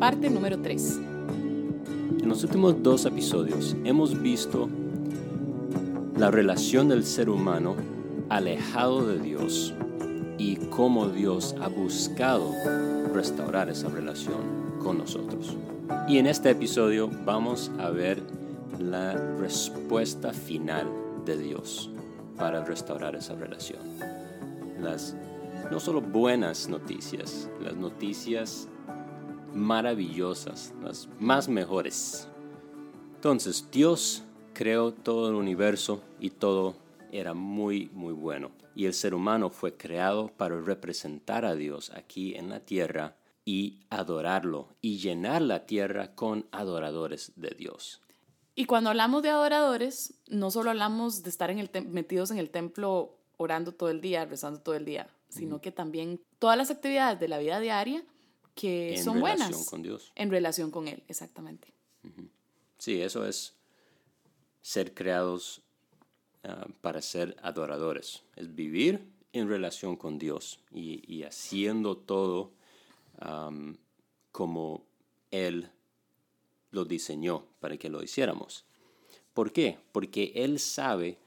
parte número 3. En los últimos dos episodios hemos visto la relación del ser humano alejado de Dios y cómo Dios ha buscado restaurar esa relación con nosotros. Y en este episodio vamos a ver la respuesta final de Dios para restaurar esa relación. Las no solo buenas noticias, las noticias maravillosas, las más mejores. Entonces, Dios creó todo el universo y todo era muy, muy bueno. Y el ser humano fue creado para representar a Dios aquí en la tierra y adorarlo y llenar la tierra con adoradores de Dios. Y cuando hablamos de adoradores, no solo hablamos de estar en el metidos en el templo orando todo el día, rezando todo el día, sino que también todas las actividades de la vida diaria que son buenas. En relación con Dios. En relación con Él, exactamente. Sí, eso es ser creados ah, para ser adoradores. Es vivir en relación con Dios y, haciendo todo como Él lo diseñó para que lo hiciéramos. ¿Por qué? Porque Él sabe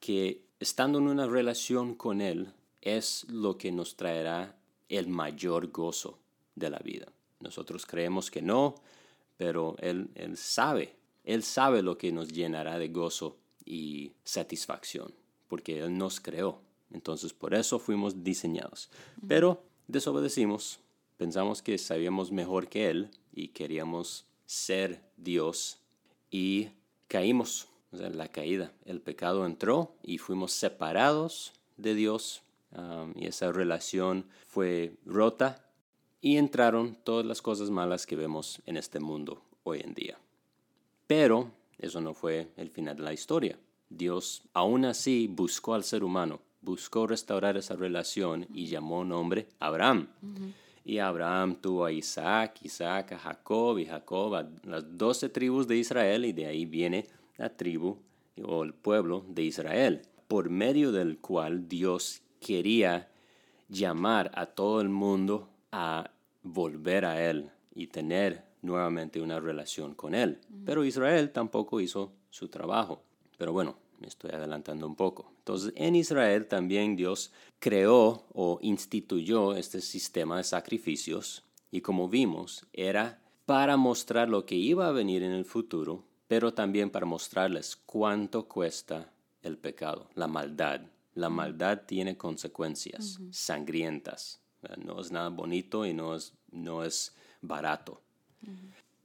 que estando en una relación con Él es lo que nos traerá el mayor gozo de la vida. Nosotros creemos que no, pero Él, él sabe, Él sabe lo que nos llenará de gozo y satisfacción, porque Él nos creó. Entonces por eso fuimos diseñados. Pero desobedecimos, pensamos que sabíamos mejor que Él y queríamos ser Dios y caímos, o sea, la caída. El pecado entró y fuimos separados de Dios um, y esa relación fue rota y entraron todas las cosas malas que vemos en este mundo hoy en día. Pero eso no fue el final de la historia. Dios aún así buscó al ser humano, buscó restaurar esa relación y llamó nombre Abraham. Y Abraham tuvo a Isaac, Isaac a Jacob y Jacob a las doce tribus de Israel y de ahí viene la tribu o el pueblo de Israel, por medio del cual Dios quería llamar a todo el mundo a volver a Él y tener nuevamente una relación con Él. Pero Israel tampoco hizo su trabajo. Pero bueno, me estoy adelantando un poco. Entonces, en Israel también Dios creó o instituyó este sistema de sacrificios y como vimos, era para mostrar lo que iba a venir en el futuro, pero también para mostrarles cuánto cuesta el pecado, la maldad. La maldad tiene consecuencias sangrientas. No es nada bonito y no es, no es barato.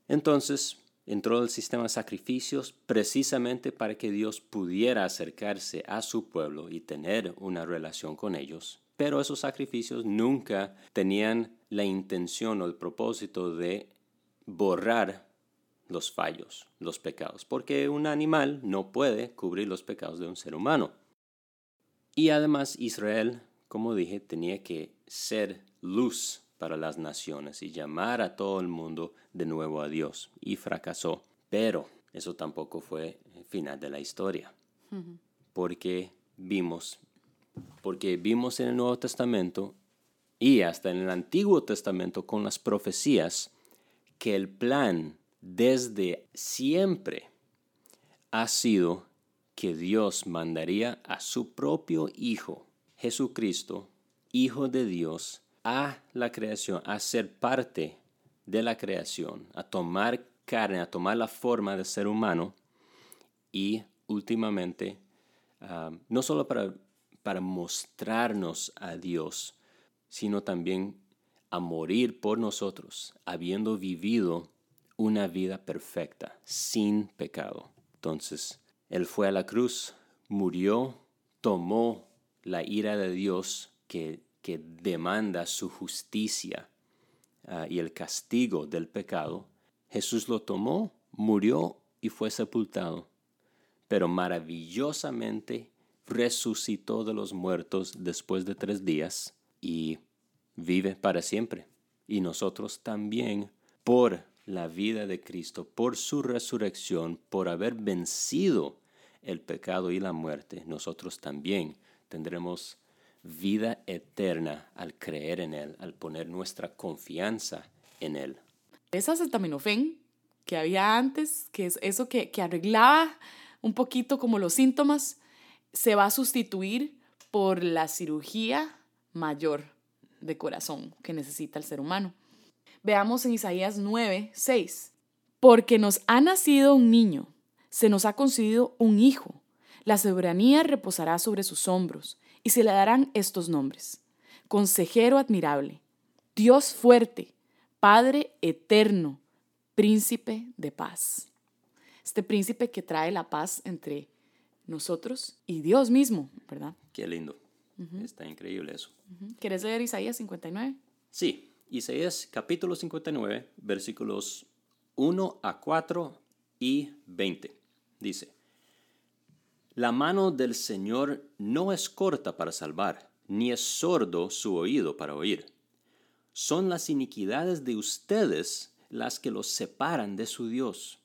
Entonces, entró el sistema de sacrificios precisamente para que Dios pudiera acercarse a su pueblo y tener una relación con ellos. Pero esos sacrificios nunca tenían la intención o el propósito de borrar los fallos, los pecados, porque un animal no puede cubrir los pecados de un ser humano. Y además Israel, como dije, tenía que ser luz para las naciones y llamar a todo el mundo de nuevo a Dios. Y fracasó. Pero eso tampoco fue el final de la historia. Porque vimos, porque vimos en el Nuevo Testamento y hasta en el Antiguo Testamento con las profecías que el plan desde siempre ha sido que Dios mandaría a su propio Hijo, Jesucristo, Hijo de Dios, a la creación, a ser parte de la creación, a tomar carne, a tomar la forma de ser humano y últimamente, ah, no solo para, para mostrarnos a Dios, sino también a morir por nosotros, habiendo vivido una vida perfecta, sin pecado. Entonces, Él fue a la cruz, murió, tomó la ira de Dios que que demanda su justicia ah, y el castigo del pecado, Jesús lo tomó, murió y fue sepultado, pero maravillosamente resucitó de los muertos después de tres días y vive para siempre. Y nosotros también, por la vida de Cristo, por su resurrección, por haber vencido el pecado y la muerte, nosotros también tendremos vida eterna al creer en Él, al poner nuestra confianza en Él. Esa acetaminofén que había antes, que es eso que, que arreglaba un poquito como los síntomas, se va a sustituir por la cirugía mayor de corazón que necesita el ser humano. Veamos en Isaías 9, 6. Porque nos ha nacido un niño, se nos ha concedido un hijo, la soberanía reposará sobre sus hombros y se le darán estos nombres. Consejero admirable, Dios fuerte, Padre eterno, príncipe de paz. Este príncipe que trae la paz entre nosotros y Dios mismo, ¿verdad? Qué lindo. Está increíble eso. ¿Quieres leer Isaías 59? Sí, Isaías capítulo 59, versículos 1 a 4 y 20. Dice, La mano del Señor no es corta para salvar, ni es sordo su oído para oír. Son las iniquidades de ustedes las que los separan de su Dios.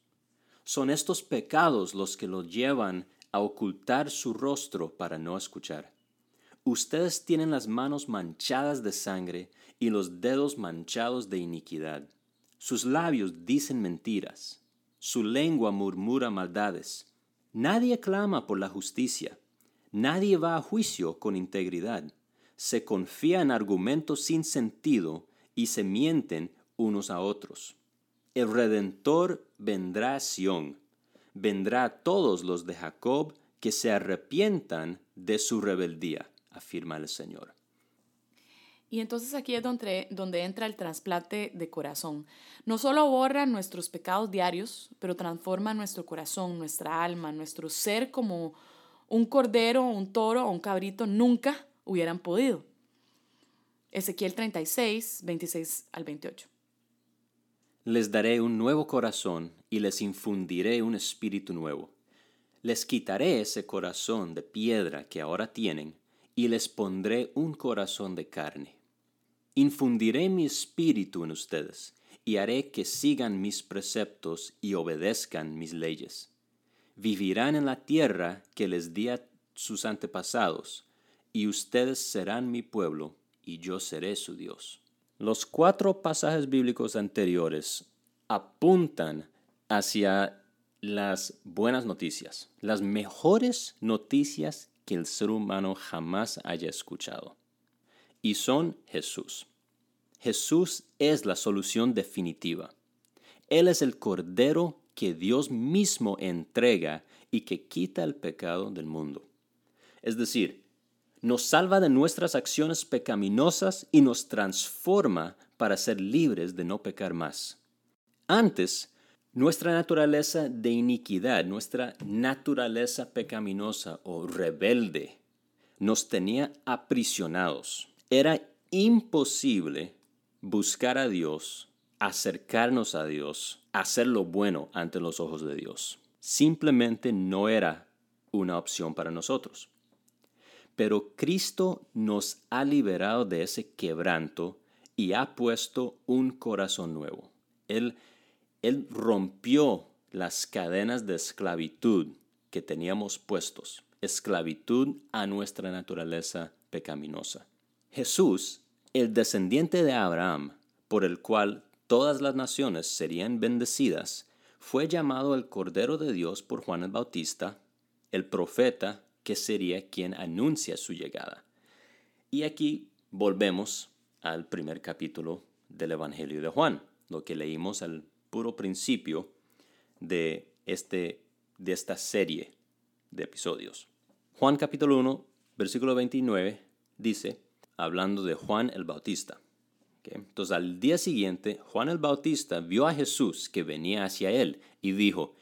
Son estos pecados los que los llevan a ocultar su rostro para no escuchar. Ustedes tienen las manos manchadas de sangre y los dedos manchados de iniquidad. Sus labios dicen mentiras. Su lengua murmura maldades. Nadie clama por la justicia. Nadie va a juicio con integridad. Se confía en argumentos sin sentido y se mienten unos a otros. El Redentor vendrá a Sión, vendrá a todos los de Jacob que se arrepientan de su rebeldía, afirma el Señor. Y entonces aquí es donde, donde entra el trasplante de corazón. No solo borra nuestros pecados diarios, pero transforma nuestro corazón, nuestra alma, nuestro ser como un cordero, un toro o un cabrito nunca hubieran podido. Ezequiel 36, 26 al 28. Les daré un nuevo corazón y les infundiré un espíritu nuevo. Les quitaré ese corazón de piedra que ahora tienen y les pondré un corazón de carne. Infundiré mi espíritu en ustedes y haré que sigan mis preceptos y obedezcan mis leyes. Vivirán en la tierra que les di a sus antepasados, y ustedes serán mi pueblo y yo seré su Dios. Los cuatro pasajes bíblicos anteriores apuntan hacia las buenas noticias, las mejores noticias que el ser humano jamás haya escuchado. Y son Jesús. Jesús es la solución definitiva. Él es el Cordero que Dios mismo entrega y que quita el pecado del mundo. Es decir, nos salva de nuestras acciones pecaminosas y nos transforma para ser libres de no pecar más. Antes, nuestra naturaleza de iniquidad, nuestra naturaleza pecaminosa o rebelde, nos tenía aprisionados. Era imposible buscar a Dios, acercarnos a Dios, hacer lo bueno ante los ojos de Dios. Simplemente no era una opción para nosotros. Pero Cristo nos ha liberado de ese quebranto y ha puesto un corazón nuevo. Él, él rompió las cadenas de esclavitud que teníamos puestos, esclavitud a nuestra naturaleza pecaminosa. Jesús, el descendiente de Abraham, por el cual todas las naciones serían bendecidas, fue llamado el Cordero de Dios por Juan el Bautista, el profeta que sería quien anuncia su llegada. Y aquí volvemos al primer capítulo del Evangelio de Juan, lo que leímos al puro principio de, este, de esta serie de episodios. Juan capítulo 1, versículo 29 dice, hablando de Juan el Bautista. Entonces al día siguiente, Juan el Bautista vio a Jesús que venía hacia él y dijo,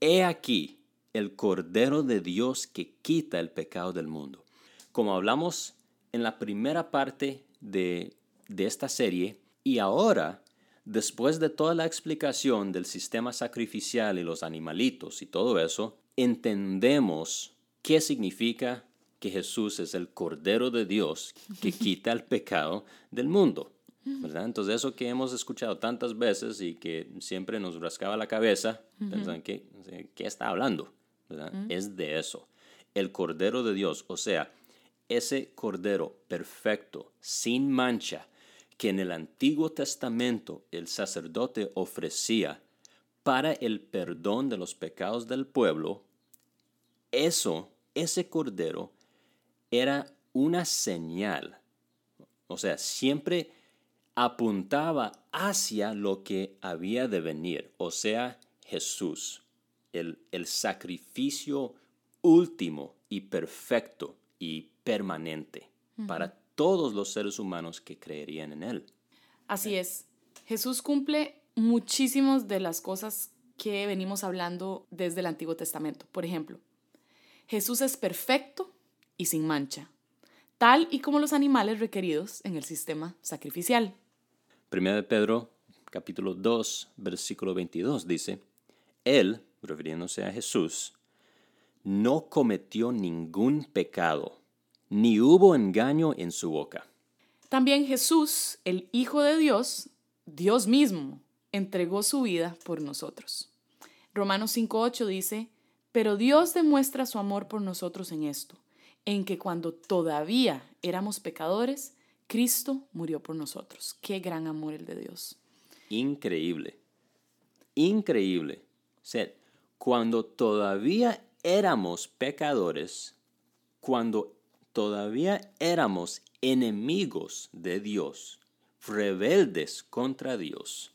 He aquí el Cordero de Dios que quita el pecado del mundo. Como hablamos en la primera parte de, esta serie, y ahora, después de toda la explicación del sistema sacrificial y los animalitos y todo eso, entendemos qué significa que Jesús es el Cordero de Dios que quita el pecado del mundo. Entonces eso que hemos escuchado tantas veces y que siempre nos rascaba la cabeza, pensan ¿qué está hablando? Es de eso. El Cordero de Dios, o sea, ese Cordero perfecto, sin mancha, que en el Antiguo Testamento el sacerdote ofrecía para el perdón de los pecados del pueblo, eso, ese cordero, era una señal. O sea, siempre apuntaba hacia lo que había de venir, o sea, Jesús, el, el sacrificio último y perfecto y permanente para todos los seres humanos que creerían en Él. Así es. Jesús cumple muchísimas de las cosas que venimos hablando desde el Antiguo Testamento. Por ejemplo, Jesús es perfecto y sin mancha, tal y como los animales requeridos en el sistema sacrificial. Primera de Pedro, capítulo 2, versículo 22 dice, Él, refiriéndose a Jesús, no cometió ningún pecado, ni hubo engaño en su boca. También Jesús, el Hijo de Dios, Dios mismo, entregó su vida por nosotros. Romanos 5.8 dice, pero Dios demuestra su amor por nosotros en esto, en que cuando todavía éramos pecadores, Cristo murió por nosotros. Qué gran amor el de Dios. Increíble. Increíble. O cuando todavía éramos pecadores, cuando todavía éramos enemigos de Dios, rebeldes contra Dios,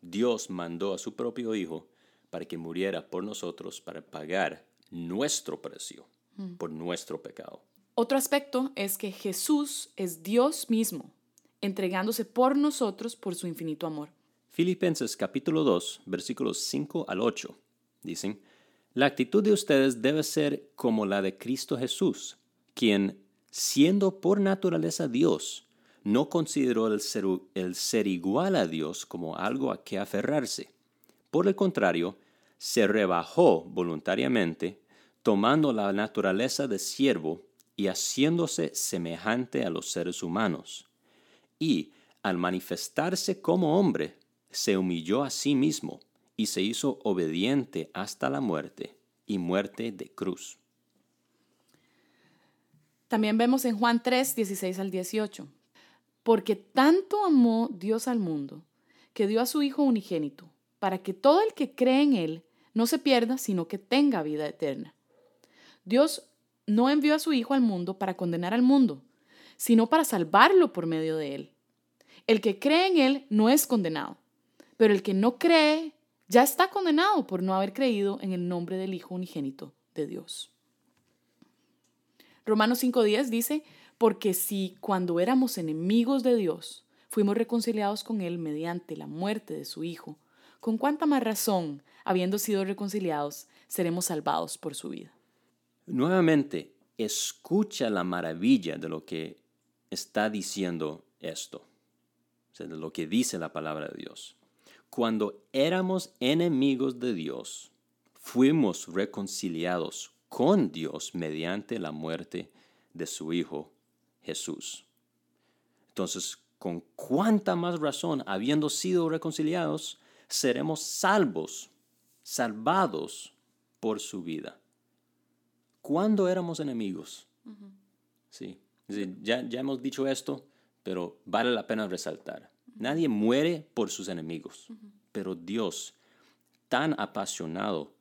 Dios mandó a su propio Hijo para que muriera por nosotros, para pagar nuestro precio por nuestro pecado. Otro aspecto es que Jesús es Dios mismo, entregándose por nosotros por su infinito amor. Filipenses capítulo 2, versículos 5 al 8 dicen, la actitud de ustedes debe ser como la de Cristo Jesús, quien, siendo por naturaleza Dios, no consideró el ser, el ser igual a Dios como algo a que aferrarse. Por el contrario, se rebajó voluntariamente, tomando la naturaleza de siervo y haciéndose semejante a los seres humanos. Y, al manifestarse como hombre, se humilló a sí mismo y se hizo obediente hasta la muerte y muerte de cruz. También vemos en Juan 3, 16 al 18. Porque tanto amó Dios al mundo, que dio a su Hijo unigénito, para que todo el que cree en Él no se pierda, sino que tenga vida eterna. Dios no envió a su Hijo al mundo para condenar al mundo, sino para salvarlo por medio de Él. El que cree en Él no es condenado, pero el que no cree ya está condenado por no haber creído en el nombre del Hijo unigénito de Dios. Romanos 5.10 dice, porque si cuando éramos enemigos de Dios fuimos reconciliados con Él mediante la muerte de su Hijo, con cuánta más razón, habiendo sido reconciliados, seremos salvados por su vida. Nuevamente, escucha la maravilla de lo que está diciendo esto, de lo que dice la palabra de Dios cuando éramos enemigos de Dios, fuimos reconciliados con Dios mediante la muerte de su Hijo Jesús. Entonces, con cuánta más razón, habiendo sido reconciliados, seremos salvos, salvados por su vida. ¿Cuándo éramos enemigos? Sí, ya, ya hemos dicho esto, pero vale la pena resaltar. Nadie muere por sus enemigos, pero Dios, tan apasionado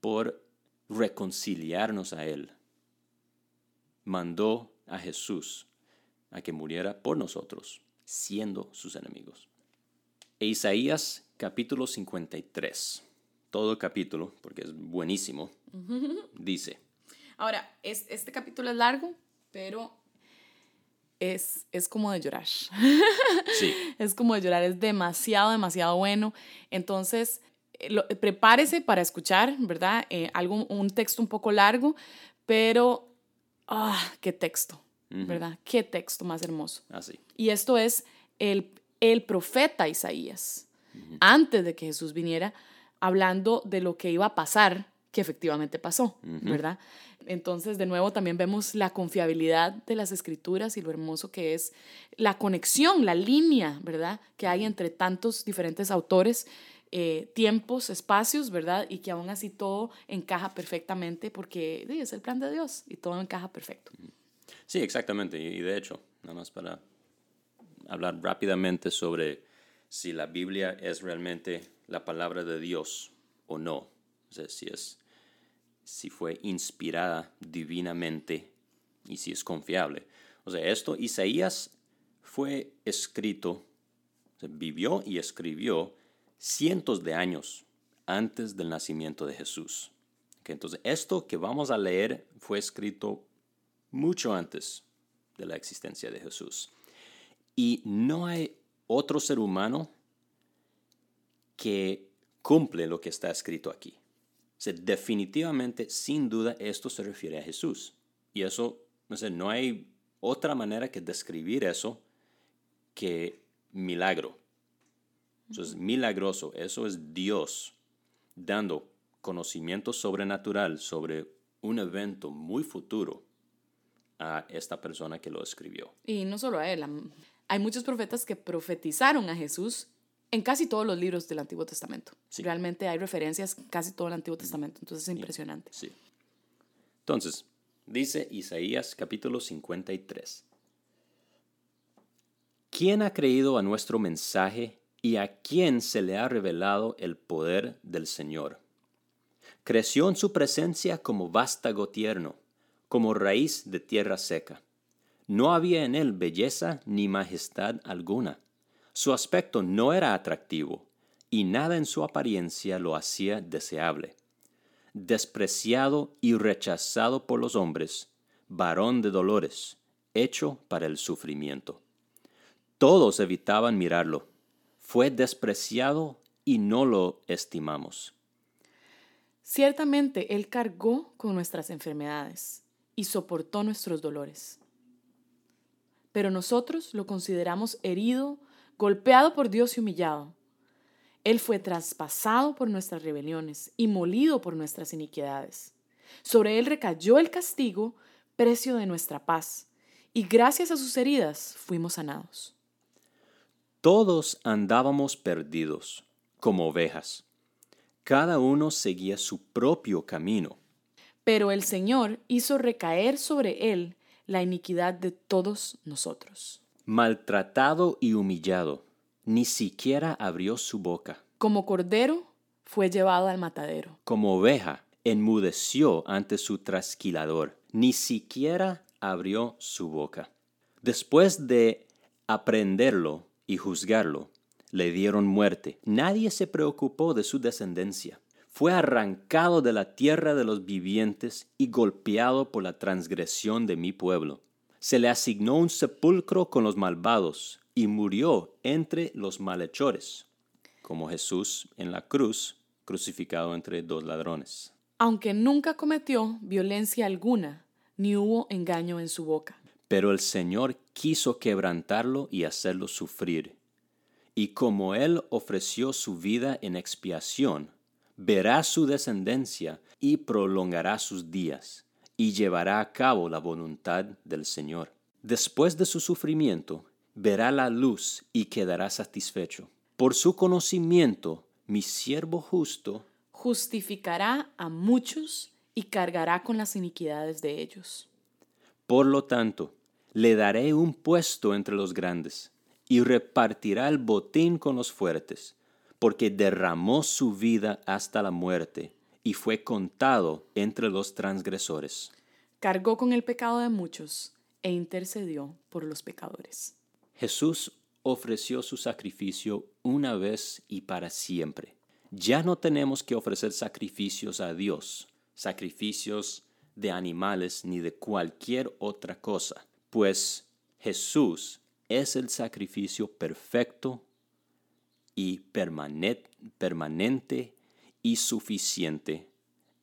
por reconciliarnos a Él, mandó a Jesús a que muriera por nosotros, siendo sus enemigos. E Isaías capítulo 53, todo el capítulo, porque es buenísimo, dice. Ahora, este capítulo es largo, pero es, como de llorar. Sí. es como de llorar, es demasiado, demasiado bueno. Entonces, eh, prepárese para escuchar, ¿verdad? Eh, algo, un texto un poco largo, pero, ah, qué texto, ¿verdad? Qué texto más hermoso. Así. Ah, y esto es el, el profeta Isaías, antes de que Jesús viniera, hablando de lo que iba a pasar, que efectivamente pasó, ¿verdad? Entonces, de nuevo, también vemos la confiabilidad de las escrituras y lo hermoso que es la conexión, la línea, ¿verdad? Que hay entre tantos diferentes autores, eh, tiempos, espacios, ¿verdad? Y que aún así todo encaja perfectamente porque es el plan de Dios y todo encaja perfecto. Sí, exactamente. Y de hecho, nada más para hablar rápidamente sobre si la Biblia es realmente la palabra de Dios o no. O sea, si, es, si fue inspirada divinamente y si es confiable. O sea, esto, Isaías fue escrito, vivió y escribió cientos de años antes del nacimiento de Jesús. entonces, esto que vamos a leer fue escrito mucho antes de la existencia de Jesús. Y no hay otro ser humano que cumple lo que está escrito aquí. Definitivamente, sin duda, esto se refiere a Jesús. Y eso, no sé, no hay otra manera que describir eso que milagro. Eso es milagroso, eso es Dios dando conocimiento sobrenatural sobre un evento muy futuro a esta persona que lo escribió. Y no solo a él, hay muchos profetas que profetizaron a Jesús en casi todos los libros del Antiguo Testamento. Realmente hay referencias en casi todo el Antiguo Testamento, entonces es impresionante. Sí. Entonces, dice Isaías capítulo 53. ¿Quién ha creído a nuestro mensaje y a quién se le ha revelado el poder del Señor? Creció en su presencia como vástago tierno, como raíz de tierra seca. No había en él belleza ni majestad alguna su aspecto no era atractivo, y nada en su apariencia lo hacía deseable. Despreciado y rechazado por los hombres, varón de dolores, hecho para el sufrimiento. Todos evitaban mirarlo. Fue despreciado y no lo estimamos. Ciertamente Él cargó con nuestras enfermedades y soportó nuestros dolores. Pero nosotros lo consideramos herido, golpeado por Dios y humillado. Él fue traspasado por nuestras rebeliones y molido por nuestras iniquidades. Sobre él recayó el castigo, precio de nuestra paz, y gracias a sus heridas fuimos sanados. Todos andábamos perdidos, como ovejas. Cada uno seguía su propio camino. Pero el Señor hizo recaer sobre él la iniquidad de todos nosotros maltratado y humillado, ni siquiera abrió su boca. Como cordero fue llevado al matadero. Como oveja, enmudeció ante su trasquilador, ni siquiera abrió su boca. Después de aprenderlo y juzgarlo, le dieron muerte. Nadie se preocupó de su descendencia. Fue arrancado de la tierra de los vivientes y golpeado por la transgresión de mi pueblo se le asignó un sepulcro con los malvados y murió entre los malhechores, como Jesús en la cruz, crucificado entre dos ladrones. Aunque nunca cometió violencia alguna, ni hubo engaño en su boca. Pero el Señor quiso quebrantarlo y hacerlo sufrir. Y como Él ofreció su vida en expiación, verá su descendencia y prolongará sus días y llevará a cabo la voluntad del Señor. Después de su sufrimiento, verá la luz y quedará satisfecho. Por su conocimiento, mi siervo justo justificará a muchos y cargará con las iniquidades de ellos. Por lo tanto, le daré un puesto entre los grandes, y repartirá el botín con los fuertes, porque derramó su vida hasta la muerte y fue contado entre los transgresores. Cargó con el pecado de muchos e intercedió por los pecadores. Jesús ofreció su sacrificio una vez y para siempre. Ya no tenemos que ofrecer sacrificios a Dios, sacrificios de animales ni de cualquier otra cosa, pues Jesús es el sacrificio perfecto y permanente y suficiente,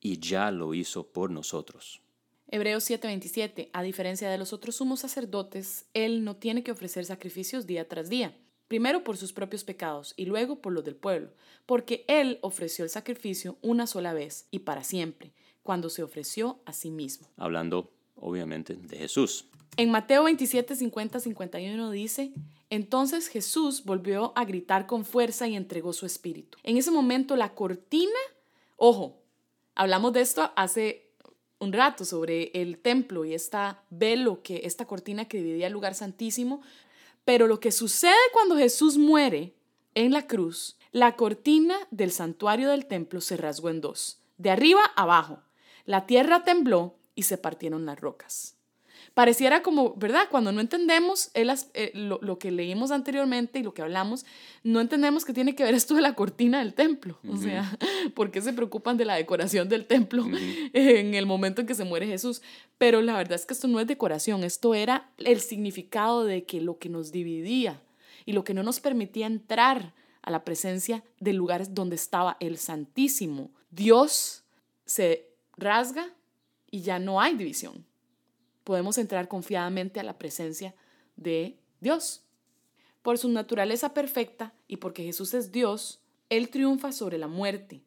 y ya lo hizo por nosotros. Hebreos 7:27, a diferencia de los otros sumos sacerdotes, Él no tiene que ofrecer sacrificios día tras día, primero por sus propios pecados y luego por los del pueblo, porque Él ofreció el sacrificio una sola vez y para siempre, cuando se ofreció a sí mismo. Hablando, obviamente, de Jesús. En Mateo 27, 50, 51 dice, entonces Jesús volvió a gritar con fuerza y entregó su espíritu. En ese momento la cortina, ojo, hablamos de esto hace un rato sobre el templo y esta velo que esta cortina que dividía el lugar santísimo, Pero lo que sucede cuando Jesús muere en la cruz, la cortina del santuario del templo se rasgó en dos, de arriba abajo. La tierra tembló y se partieron las rocas pareciera como, ¿verdad? Cuando no entendemos eh, lo, que leímos anteriormente y lo que hablamos, no entendemos que tiene que ver esto de la cortina del templo. O sea, ¿por qué se preocupan de la decoración del templo en el momento en que se muere Jesús? Pero la verdad es que esto no es decoración, esto era el significado de que lo que nos dividía y lo que no nos permitía entrar a la presencia de lugares donde estaba el Santísimo. Dios se rasga y ya no hay división podemos entrar confiadamente a la presencia de Dios. Por su naturaleza perfecta y porque Jesús es Dios, Él triunfa sobre la muerte.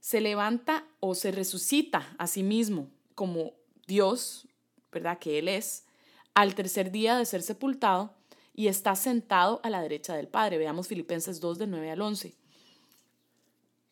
Se levanta o se resucita a sí mismo como Dios, ¿verdad? Que Él es, al tercer día de ser sepultado y está sentado a la derecha del Padre. Veamos Filipenses 2 del 9 al 11.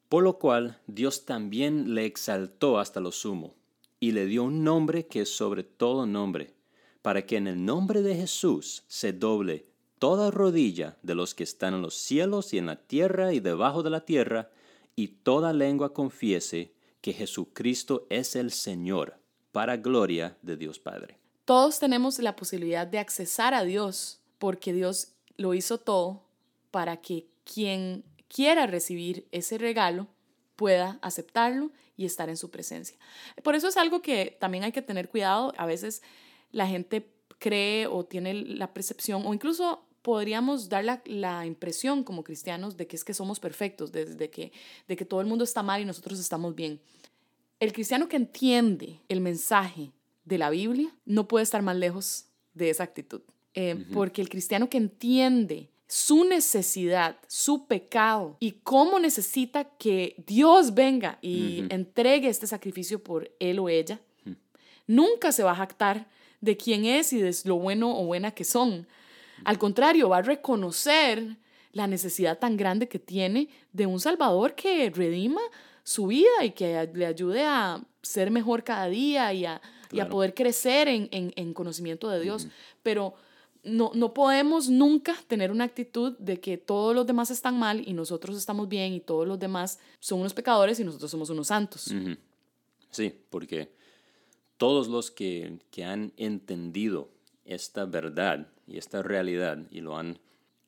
Por lo cual Dios también le exaltó hasta lo sumo y le dio un nombre que es sobre todo nombre, para que en el nombre de Jesús se doble toda rodilla de los que están en los cielos y en la tierra y debajo de la tierra, y toda lengua confiese que Jesucristo es el Señor, para gloria de Dios Padre. Todos tenemos la posibilidad de accesar a Dios, porque Dios lo hizo todo para que quien quiera recibir ese regalo pueda aceptarlo y estar en su presencia. Por eso es algo que también hay que tener cuidado. A veces la gente cree o tiene la percepción o incluso podríamos dar la, impresión como cristianos de que es que somos perfectos, de, que, de que todo el mundo está mal y nosotros estamos bien. El cristiano que entiende el mensaje de la Biblia no puede estar más lejos de esa actitud. Eh, porque el cristiano que entiende su necesidad, su pecado y cómo necesita que Dios venga y entregue este sacrificio por él o ella, nunca se va a jactar de quién es y de lo bueno o buena que son. Al contrario, va a reconocer la necesidad tan grande que tiene de un Salvador que redima su vida y que le ayude a ser mejor cada día y a, poder crecer en, conocimiento de Dios. Pero no, no podemos nunca tener una actitud de que todos los demás están mal y nosotros estamos bien y todos los demás son unos pecadores y nosotros somos unos santos. Sí, porque todos los que, que han entendido esta verdad y esta realidad y lo han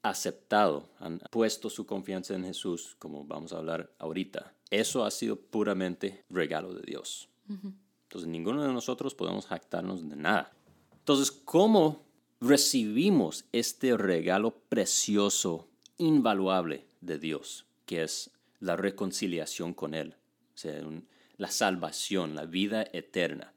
aceptado, han puesto su confianza en Jesús, como vamos a hablar ahorita, eso ha sido puramente regalo de Dios. Entonces, ninguno de nosotros podemos jactarnos de nada. Entonces, ¿cómo recibimos este regalo precioso, invaluable de Dios, que es la reconciliación con Él, la salvación, la vida eterna.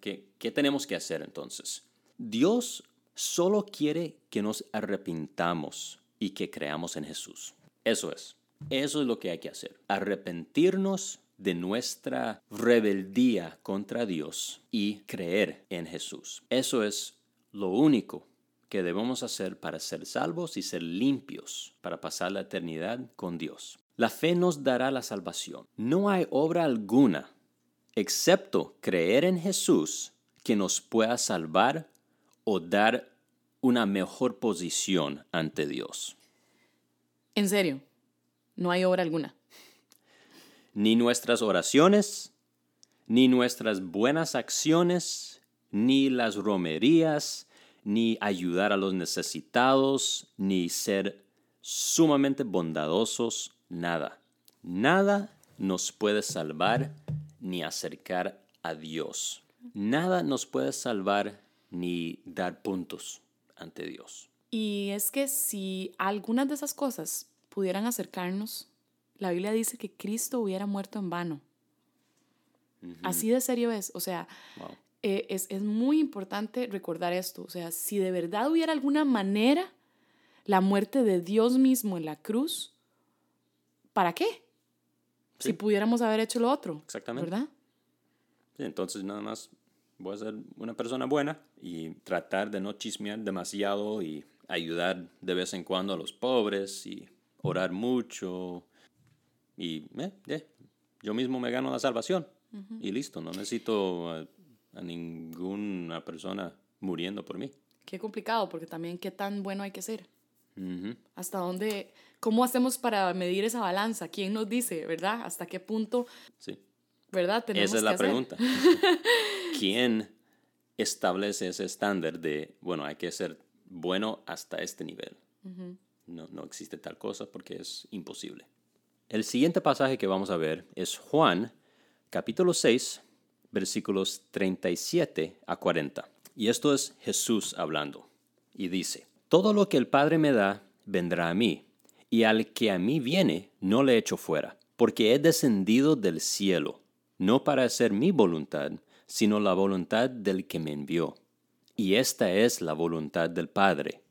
¿Qué, ¿Qué tenemos que hacer entonces? Dios solo quiere que nos arrepintamos y que creamos en Jesús. Eso es. Eso es lo que hay que hacer. Arrepentirnos de nuestra rebeldía contra Dios y creer en Jesús. Eso es lo único que debemos hacer para ser salvos y ser limpios, para pasar la eternidad con Dios. La fe nos dará la salvación. No hay obra alguna, excepto creer en Jesús, que nos pueda salvar o dar una mejor posición ante Dios. En serio, no hay obra alguna. Ni nuestras oraciones, ni nuestras buenas acciones, ni las romerías, ni ayudar a los necesitados, ni ser sumamente bondadosos, nada. Nada nos puede salvar ni acercar a Dios. Nada nos puede salvar ni dar puntos ante Dios. Y es que si algunas de esas cosas pudieran acercarnos, la Biblia dice que Cristo hubiera muerto en vano. Así de serio es. O sea, eh, es, muy importante recordar esto. O sea, si de verdad hubiera alguna manera la muerte de Dios mismo en la cruz, ¿para qué? Si pudiéramos haber hecho lo otro. Exactamente. ¿Verdad? entonces nada más voy a ser una persona buena y tratar de no chismear demasiado y ayudar de vez en cuando a los pobres y orar mucho y eh, yo mismo me gano la salvación y listo, no necesito a ninguna persona muriendo por mí. Qué complicado, porque también qué tan bueno hay que ser. ¿Hasta dónde, cómo hacemos para medir esa balanza? ¿Quién nos dice, verdad? ¿Hasta qué punto? Sí. ¿Verdad? Tenemos esa es la pregunta. ¿Quién establece ese estándar de, bueno, hay que ser bueno hasta este nivel? no, no existe tal cosa porque es imposible. El siguiente pasaje que vamos a ver es Juan, capítulo 6, versículos 37 a 40. Y esto es Jesús hablando. Y dice, Todo lo que el Padre me da, vendrá a mí, y al que a mí viene, no le echo fuera, porque he descendido del cielo, no para hacer mi voluntad, sino la voluntad del que me envió. Y esta es la voluntad del Padre,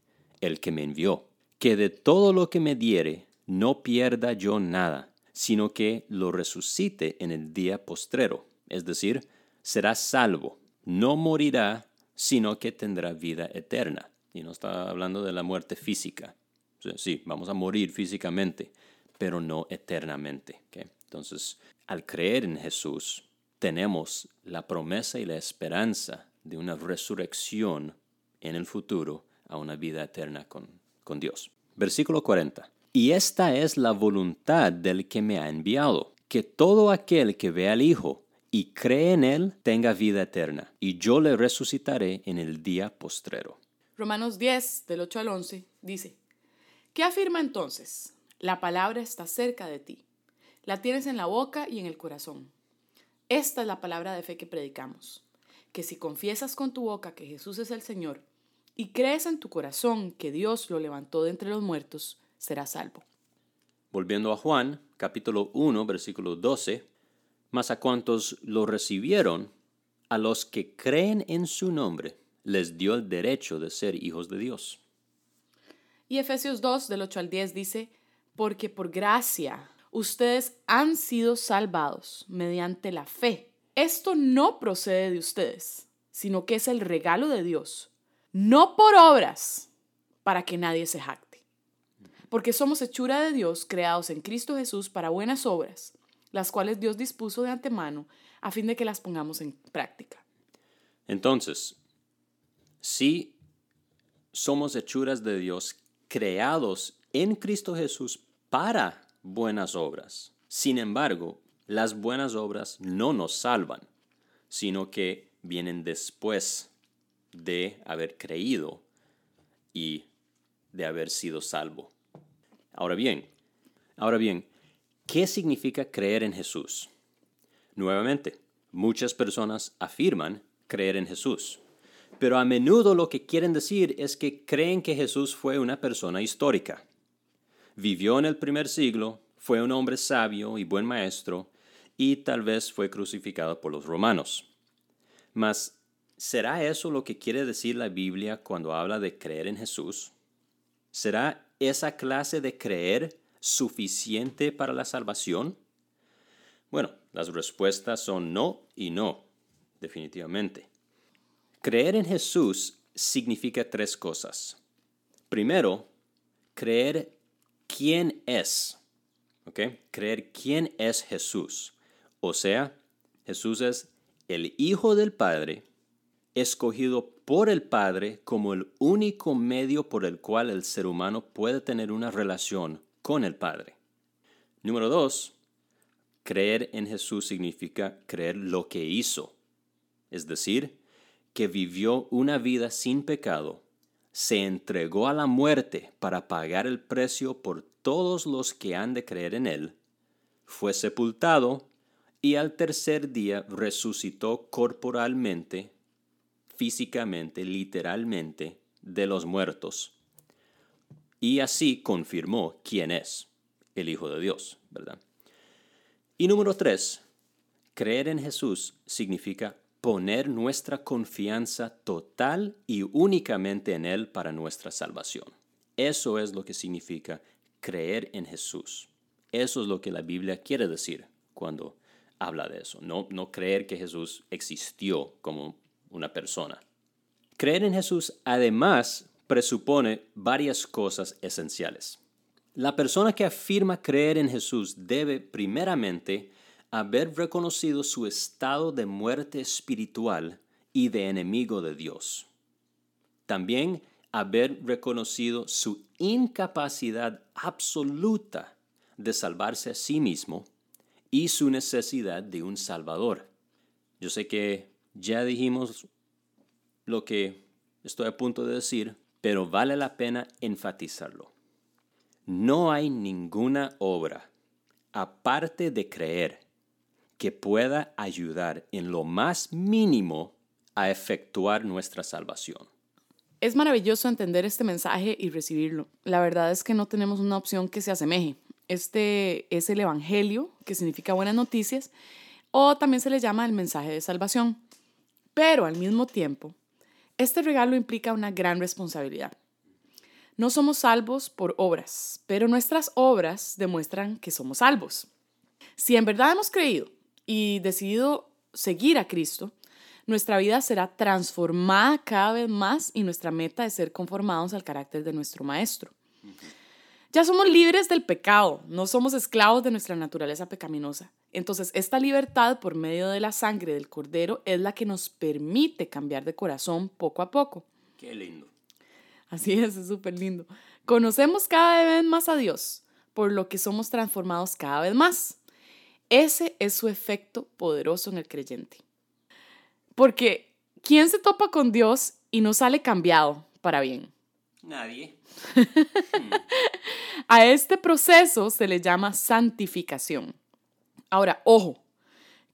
el que me envió, que de todo lo que me diere, no pierda yo nada, sino que lo resucite en el día postrero, es decir, será salvo, no morirá, sino que tendrá vida eterna. Y no está hablando de la muerte física. Sí, vamos a morir físicamente, pero no eternamente. Entonces, al creer en Jesús, tenemos la promesa y la esperanza de una resurrección en el futuro a una vida eterna con, con Dios. Versículo 40. Y esta es la voluntad del que me ha enviado, que todo aquel que ve al Hijo y cree en Él tenga vida eterna, y yo le resucitaré en el día postrero. Romanos 10, del 8 al 11, dice, ¿qué afirma entonces? La palabra está cerca de ti, la tienes en la boca y en el corazón. Esta es la palabra de fe que predicamos, que si confiesas con tu boca que Jesús es el Señor, y crees en tu corazón que Dios lo levantó de entre los muertos, serás salvo. Volviendo a Juan, capítulo 1, versículo 12, mas a cuantos lo recibieron, a los que creen en su nombre, les dio el derecho de ser hijos de Dios. Y Efesios 2, del 8 al 10 dice, porque por gracia ustedes han sido salvados mediante la fe. Esto no procede de ustedes, sino que es el regalo de Dios, no por obras, para que nadie se jacte. Porque somos hechura de Dios, creados en Cristo Jesús para buenas obras las cuales Dios dispuso de antemano a fin de que las pongamos en práctica. Entonces, si somos hechuras de Dios creados en Cristo Jesús para buenas obras, sin embargo, las buenas obras no nos salvan, sino que vienen después de haber creído y de haber sido salvo. Ahora bien, ahora bien, ¿Qué significa creer en Jesús? Nuevamente, muchas personas afirman creer en Jesús, pero a menudo lo que quieren decir es que creen que Jesús fue una persona histórica. Vivió en el primer siglo, fue un hombre sabio y buen maestro, y tal vez fue crucificado por los romanos. Mas, ¿será eso lo que quiere decir la Biblia cuando habla de creer en Jesús? ¿Será esa clase de creer suficiente para la salvación? Bueno, las respuestas son no y no, definitivamente. Creer en Jesús significa tres cosas. Primero, creer quién es. ¿Ok? Creer quién es Jesús. O sea, Jesús es el Hijo del Padre, escogido por el Padre como el único medio por el cual el ser humano puede tener una relación con el Padre. Número dos, creer en Jesús significa creer lo que hizo, es decir, que vivió una vida sin pecado, se entregó a la muerte para pagar el precio por todos los que han de creer en Él, fue sepultado y al tercer día resucitó corporalmente, físicamente, literalmente, de los muertos y así confirmó quién es el Hijo de Dios, ¿verdad? Y número tres, creer en Jesús significa poner nuestra confianza total y únicamente en Él para nuestra salvación. Eso es lo que significa creer en Jesús. Eso es lo que la Biblia quiere decir cuando habla de eso. No, no creer que Jesús existió como una persona. Creer en Jesús además presupone varias cosas esenciales. La persona que afirma creer en Jesús debe primeramente haber reconocido su estado de muerte espiritual y de enemigo de Dios. también haber reconocido su incapacidad absoluta de salvarse a sí mismo y su necesidad de un Salvador. Yo sé que ya dijimos lo que estoy a punto de decir, pero vale la pena enfatizarlo. No hay ninguna obra, aparte de creer, que pueda ayudar en lo más mínimo a efectuar nuestra salvación. Es maravilloso entender este mensaje y recibirlo. La verdad es que no tenemos una opción que se asemeje. Este es el Evangelio, que significa buenas noticias, o también se le llama el mensaje de salvación. Pero al mismo tiempo, este regalo implica una gran responsabilidad. No somos salvos por obras, pero nuestras obras demuestran que somos salvos. Si en verdad hemos creído y decidido seguir a Cristo, nuestra vida será transformada cada vez más y nuestra meta es ser conformados al carácter de nuestro Maestro. Ya somos libres del pecado, no somos esclavos de nuestra naturaleza pecaminosa. Entonces, esta libertad por medio de la sangre del Cordero es la que nos permite cambiar de corazón poco a poco. Qué lindo. Así es, es súper lindo. Conocemos cada vez más a Dios, por lo que somos transformados cada vez más. Ese es su efecto poderoso en el creyente. Porque, ¿quién se topa con Dios y no sale cambiado para bien? Nadie. A este proceso se le llama santificación. Ahora, ojo,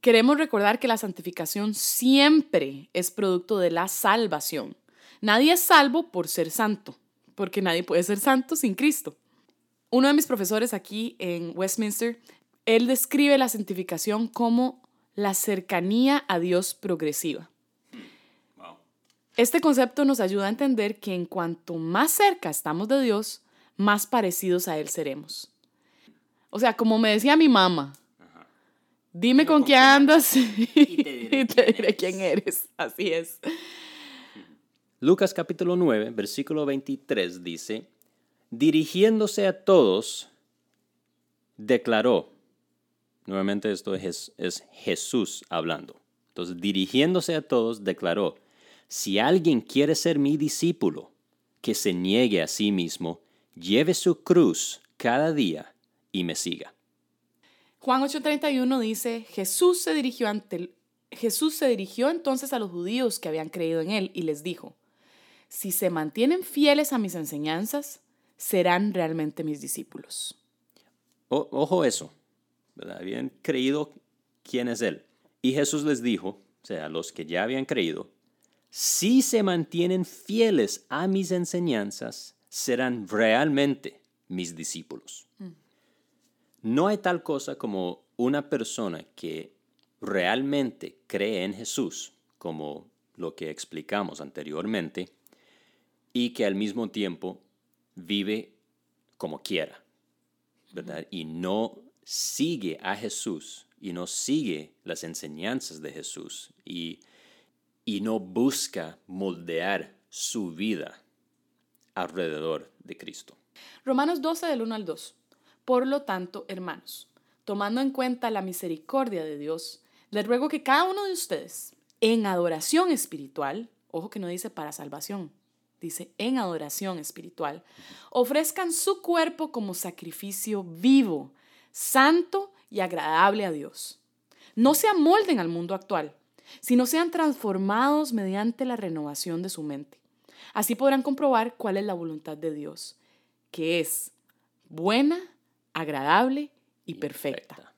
queremos recordar que la santificación siempre es producto de la salvación. Nadie es salvo por ser santo, porque nadie puede ser santo sin Cristo. Uno de mis profesores aquí en Westminster, él describe la santificación como la cercanía a Dios progresiva. Este concepto nos ayuda a entender que en cuanto más cerca estamos de Dios, más parecidos a Él seremos. O sea, como me decía mi mamá, dime con, quién andas y te diré, quién eres. Así es. Lucas capítulo 9, versículo 23 dice, dirigiéndose a todos, declaró, nuevamente esto es, es Jesús hablando, entonces dirigiéndose a todos, declaró, si alguien quiere ser mi discípulo, que se niegue a sí mismo, lleve su cruz cada día y me siga. Juan 8:31 dice, Jesús se, dirigió ante, Jesús se dirigió entonces a los judíos que habían creído en él y les dijo, si se mantienen fieles a mis enseñanzas, serán realmente mis discípulos. ojo eso, habían creído quién es él. Y Jesús les dijo, o sea, a los que ya habían creído, si se mantienen fieles a mis enseñanzas, serán realmente mis discípulos. No hay tal cosa como una persona que realmente cree en Jesús, como lo que explicamos anteriormente, y que al mismo tiempo vive como quiera, ¿verdad? Y no sigue a Jesús y no sigue las enseñanzas de Jesús y, y no busca moldear su vida alrededor de Cristo. Romanos 12 del 1 al 2. Por lo tanto, hermanos, tomando en cuenta la misericordia de Dios, les ruego que cada uno de ustedes, en adoración espiritual, ojo que no dice para salvación, dice en adoración espiritual, ofrezcan su cuerpo como sacrificio vivo, santo y agradable a Dios. No se amolden al mundo actual, sino sean transformados mediante la renovación de su mente. Así podrán comprobar cuál es la voluntad de Dios, que es buena, agradable y, perfecta.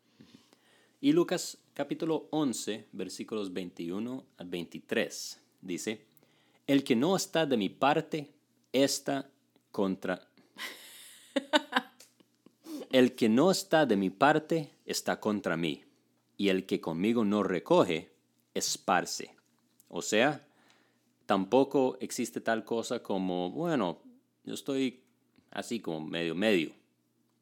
Y Lucas capítulo 11, versículos 21 al 23, dice, El que no está de mi parte, está contra... El que no está de mi parte, está contra mí, y el que conmigo no recoge, esparce. O sea, tampoco existe tal cosa como, bueno, yo estoy así como medio medio,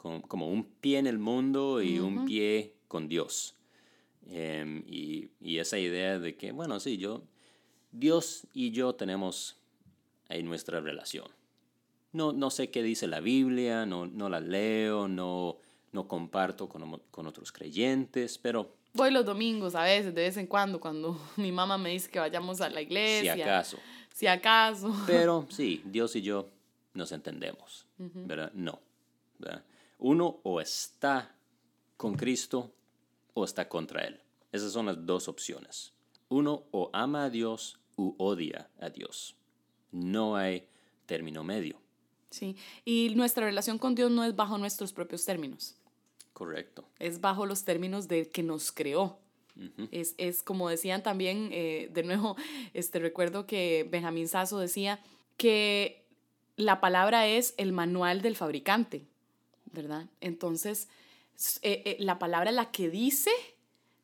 como, un pie en el mundo y un pie con Dios. Em, y, esa idea de que, bueno, sí, yo, Dios y yo tenemos ahí nuestra relación. No, no sé qué dice la Biblia, no, no la leo, no, no comparto con, con otros creyentes, pero Voy los domingos a veces, de vez en cuando, cuando mi mamá me dice que vayamos a la iglesia. Si acaso. si acaso. Pero sí, Dios y yo nos entendemos, ¿verdad? No. ¿verdad? Uno o está con Cristo o está contra Él. Esas son las dos opciones. Uno o ama a Dios u odia a Dios. No hay término medio. Sí, y nuestra relación con Dios no es bajo nuestros propios términos. Correcto. Es bajo los términos de que nos creó. es, es, como decían también, eh, de nuevo, este, recuerdo que Benjamín Sasso decía que la palabra es el manual del fabricante, ¿verdad? Entonces, eh, eh, la palabra la que dice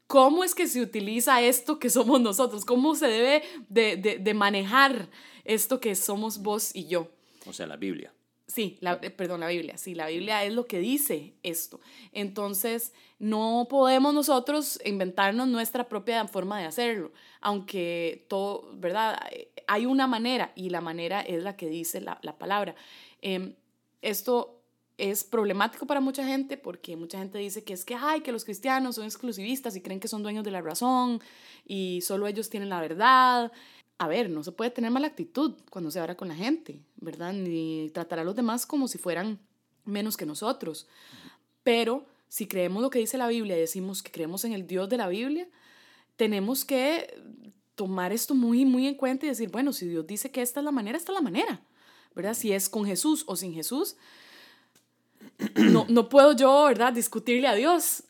cómo es que se utiliza esto que somos nosotros, cómo se debe de, de, de manejar esto que somos vos y yo. O sea, la Biblia. Sí, la, eh, perdón, la Biblia. Sí, la Biblia es lo que dice esto. Entonces, no podemos nosotros inventarnos nuestra propia forma de hacerlo, aunque todo, ¿verdad? Hay una manera y la manera es la que dice la, la palabra. Em, esto es problemático para mucha gente porque mucha gente dice que es que, ay, que los cristianos son exclusivistas y creen que son dueños de la razón y solo ellos tienen la verdad a ver, no se puede tener mala actitud cuando se habla con la gente, ¿verdad? Ni tratar a los demás como si fueran menos que nosotros. Pero si creemos lo que dice la Biblia y decimos que creemos en el Dios de la Biblia, tenemos que tomar esto muy, muy en cuenta y decir, bueno, si Dios dice que esta es la manera, esta es la manera, ¿verdad? Si es con Jesús o sin Jesús, no, no puedo yo, ¿verdad?, discutirle a Dios.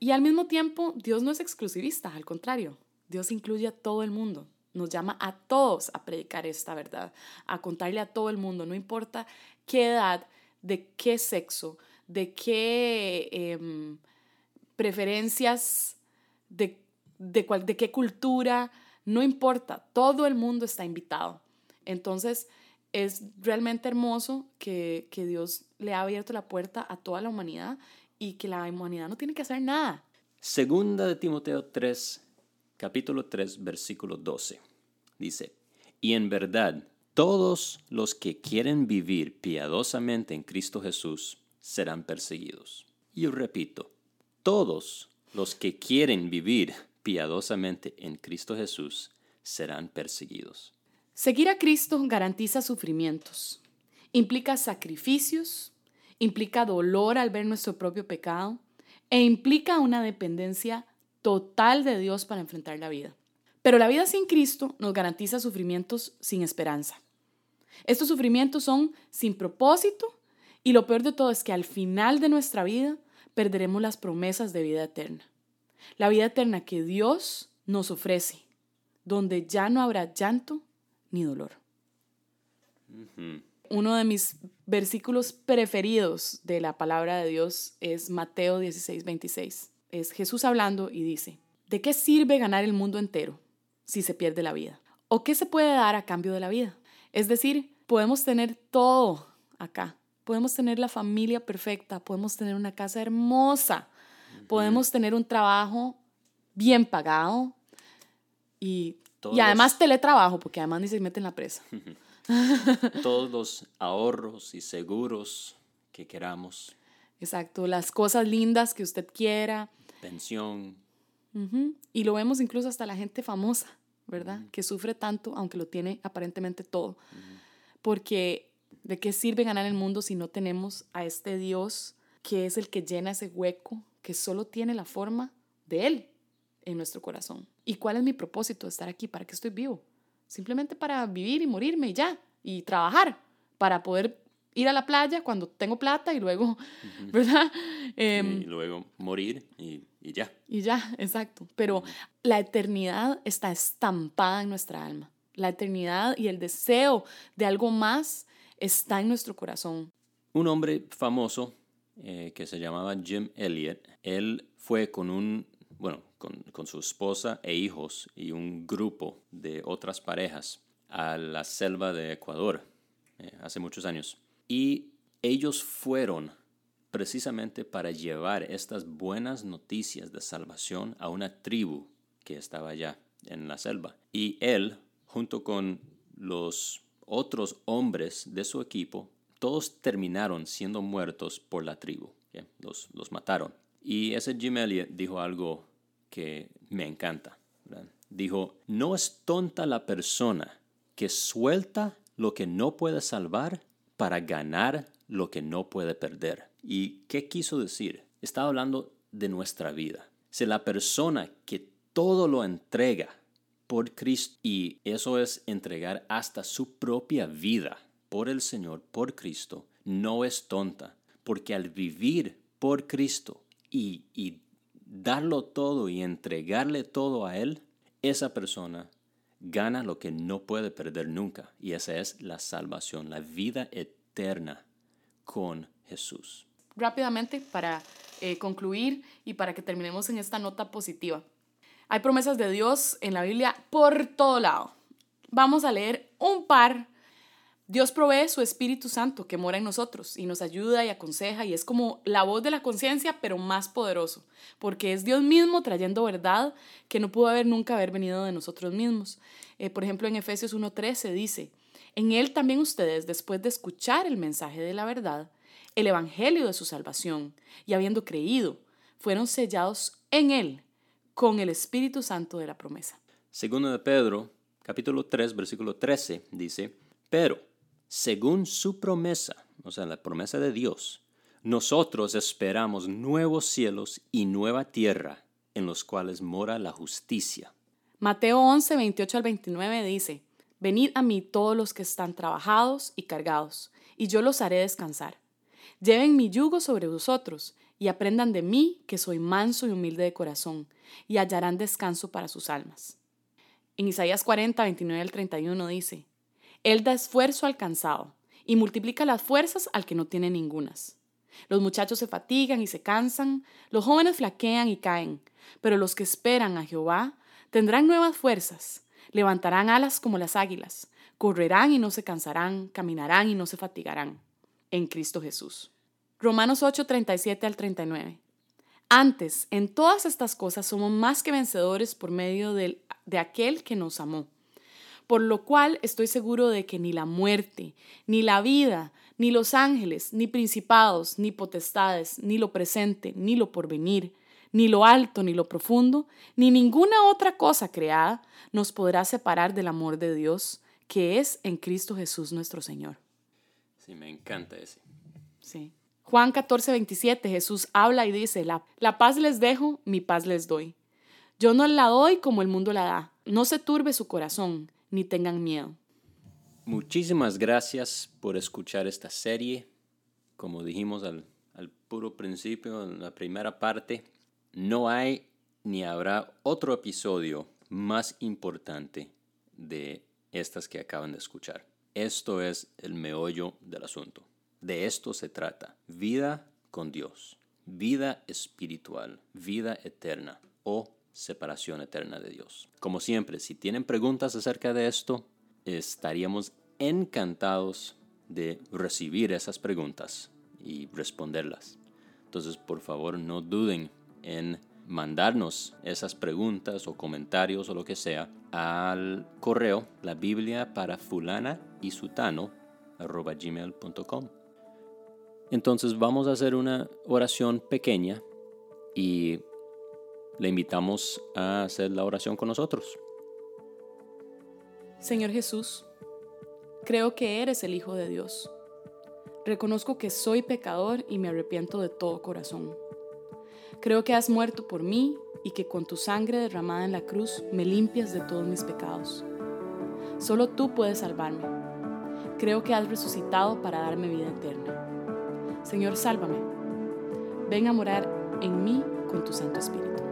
y al mismo tiempo, Dios no es exclusivista, al contrario, Dios incluye a todo el mundo nos llama a todos a predicar esta verdad, a contarle a todo el mundo, no importa qué edad, de qué sexo, de qué em, preferencias, de, de, cual, de qué cultura, no importa, todo el mundo está invitado. Entonces, es realmente hermoso que, que Dios le ha abierto la puerta a toda la humanidad y que la humanidad no tiene que hacer nada. Segunda de Timoteo 3, capítulo 3, versículo 12. Dice, y en verdad, todos los que quieren vivir piadosamente en Cristo Jesús serán perseguidos. Y repito, todos los que quieren vivir piadosamente en Cristo Jesús serán perseguidos. Seguir a Cristo garantiza sufrimientos, implica sacrificios, implica dolor al ver nuestro propio pecado e implica una dependencia total de Dios para enfrentar la vida. Pero la vida sin Cristo nos garantiza sufrimientos sin esperanza. Estos sufrimientos son sin propósito y lo peor de todo es que al final de nuestra vida perderemos las promesas de vida eterna. La vida eterna que Dios nos ofrece, donde ya no habrá llanto ni dolor. Uno de mis versículos preferidos de la palabra de Dios es Mateo 16, 26. Es Jesús hablando y dice, ¿de qué sirve ganar el mundo entero si se pierde la vida? ¿O qué se puede dar a cambio de la vida? Es decir, podemos tener todo acá. Podemos tener la familia perfecta, podemos tener una casa hermosa, podemos tener un trabajo bien pagado y, y además teletrabajo, porque además ni se mete en la presa. Todos los ahorros y seguros que queramos. Exacto, las cosas lindas que usted quiera. Pensión, y lo vemos incluso hasta la gente famosa, ¿verdad? Que sufre tanto, aunque lo tiene aparentemente todo. Porque ¿de qué sirve ganar el mundo si no tenemos a este Dios que es el que llena ese hueco, que solo tiene la forma de Él en nuestro corazón? ¿Y cuál es mi propósito de estar aquí? ¿Para qué estoy vivo? Simplemente para vivir y morirme y ya, y trabajar, para poder ir a la playa cuando tengo plata y luego, ¿verdad? Em, y luego morir y y ya. Y ya, exacto. Pero la eternidad está estampada en nuestra alma. La eternidad y el deseo de algo más está en nuestro corazón. Un hombre famoso eh, que se llamaba Jim Elliot, él fue con un, bueno, con, con su esposa e hijos y un grupo de otras parejas a la selva de Ecuador eh, hace muchos años. Y ellos fueron precisamente para llevar estas buenas noticias de salvación a una tribu que estaba allá en la selva. Y él, junto con los otros hombres de su equipo, todos terminaron siendo muertos por la tribu. Los, los, mataron. Y ese Jim Elliot dijo algo que me encanta. Dijo, no es tonta la persona que suelta lo que no puede salvar para ganar lo que no puede perder. ¿Y qué quiso decir? Estaba hablando de nuestra vida. Si la persona que todo lo entrega por Cristo, y eso es entregar hasta su propia vida por el Señor, por Cristo, no es tonta, porque al vivir por Cristo y, y darlo todo y entregarle todo a Él, esa persona gana lo que no puede perder nunca, y esa es la salvación, la vida eterna con Jesús. Rápidamente, para eh, concluir y para que terminemos en esta nota positiva. Hay promesas de Dios en la Biblia por todo lado. Vamos a leer un par. Dios provee su Espíritu Santo que mora en nosotros y nos ayuda y aconseja y es como la voz de la conciencia, pero más poderoso, porque es Dios mismo trayendo verdad que no pudo haber nunca haber venido de nosotros mismos. Eh, por ejemplo, en Efesios 1.13 dice, en Él también ustedes, después de escuchar el mensaje de la verdad, el Evangelio de su salvación, y habiendo creído, fueron sellados en Él con el Espíritu Santo de la promesa. Segundo de Pedro, capítulo 3, versículo 13, dice, pero según su promesa, o sea, la promesa de Dios, nosotros esperamos nuevos cielos y nueva tierra en los cuales mora la justicia. Mateo 11, 28 al 29 dice, Venid a mí todos los que están trabajados y cargados, y yo los haré descansar. Lleven mi yugo sobre vosotros y aprendan de mí que soy manso y humilde de corazón, y hallarán descanso para sus almas. En Isaías 40, 29 al 31 dice, Él da esfuerzo al cansado y multiplica las fuerzas al que no tiene ningunas. Los muchachos se fatigan y se cansan, los jóvenes flaquean y caen, pero los que esperan a Jehová tendrán nuevas fuerzas, levantarán alas como las águilas, correrán y no se cansarán, caminarán y no se fatigarán. En Cristo Jesús. Romanos 8, 37 al 39. Antes, en todas estas cosas somos más que vencedores por medio de, de aquel que nos amó. Por lo cual estoy seguro de que ni la muerte, ni la vida, ni los ángeles, ni principados, ni potestades, ni lo presente, ni lo porvenir, ni lo alto, ni lo profundo, ni ninguna otra cosa creada nos podrá separar del amor de Dios que es en Cristo Jesús nuestro Señor. Sí, me encanta ese. Sí. Juan 14, 27, Jesús habla y dice, la, la paz les dejo, mi paz les doy. Yo no la doy como el mundo la da. No se turbe su corazón, ni tengan miedo. Muchísimas gracias por escuchar esta serie. Como dijimos al, al puro principio, en la primera parte, no hay ni habrá otro episodio más importante de estas que acaban de escuchar. Esto es el meollo del asunto. De esto se trata. Vida con Dios, vida espiritual, vida eterna o separación eterna de Dios. Como siempre, si tienen preguntas acerca de esto, estaríamos encantados de recibir esas preguntas y responderlas. Entonces, por favor, no duden en mandarnos esas preguntas o comentarios o lo que sea al correo la Biblia para fulana y sutano gmail.com. Entonces vamos a hacer una oración pequeña y le invitamos a hacer la oración con nosotros. Señor Jesús, creo que eres el Hijo de Dios. Reconozco que soy pecador y me arrepiento de todo corazón. Creo que has muerto por mí y que con tu sangre derramada en la cruz me limpias de todos mis pecados. Solo tú puedes salvarme. Creo que has resucitado para darme vida eterna. Señor, sálvame. Ven a morar en mí con tu Santo Espíritu.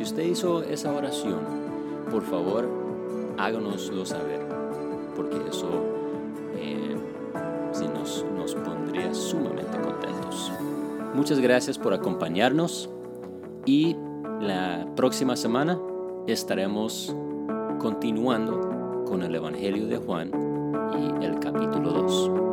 Si usted hizo esa oración, por favor, háganoslo saber, porque eso eh, nos, nos pondría sumamente contentos. Muchas gracias por acompañarnos y la próxima semana estaremos continuando con el Evangelio de Juan y el capítulo 2.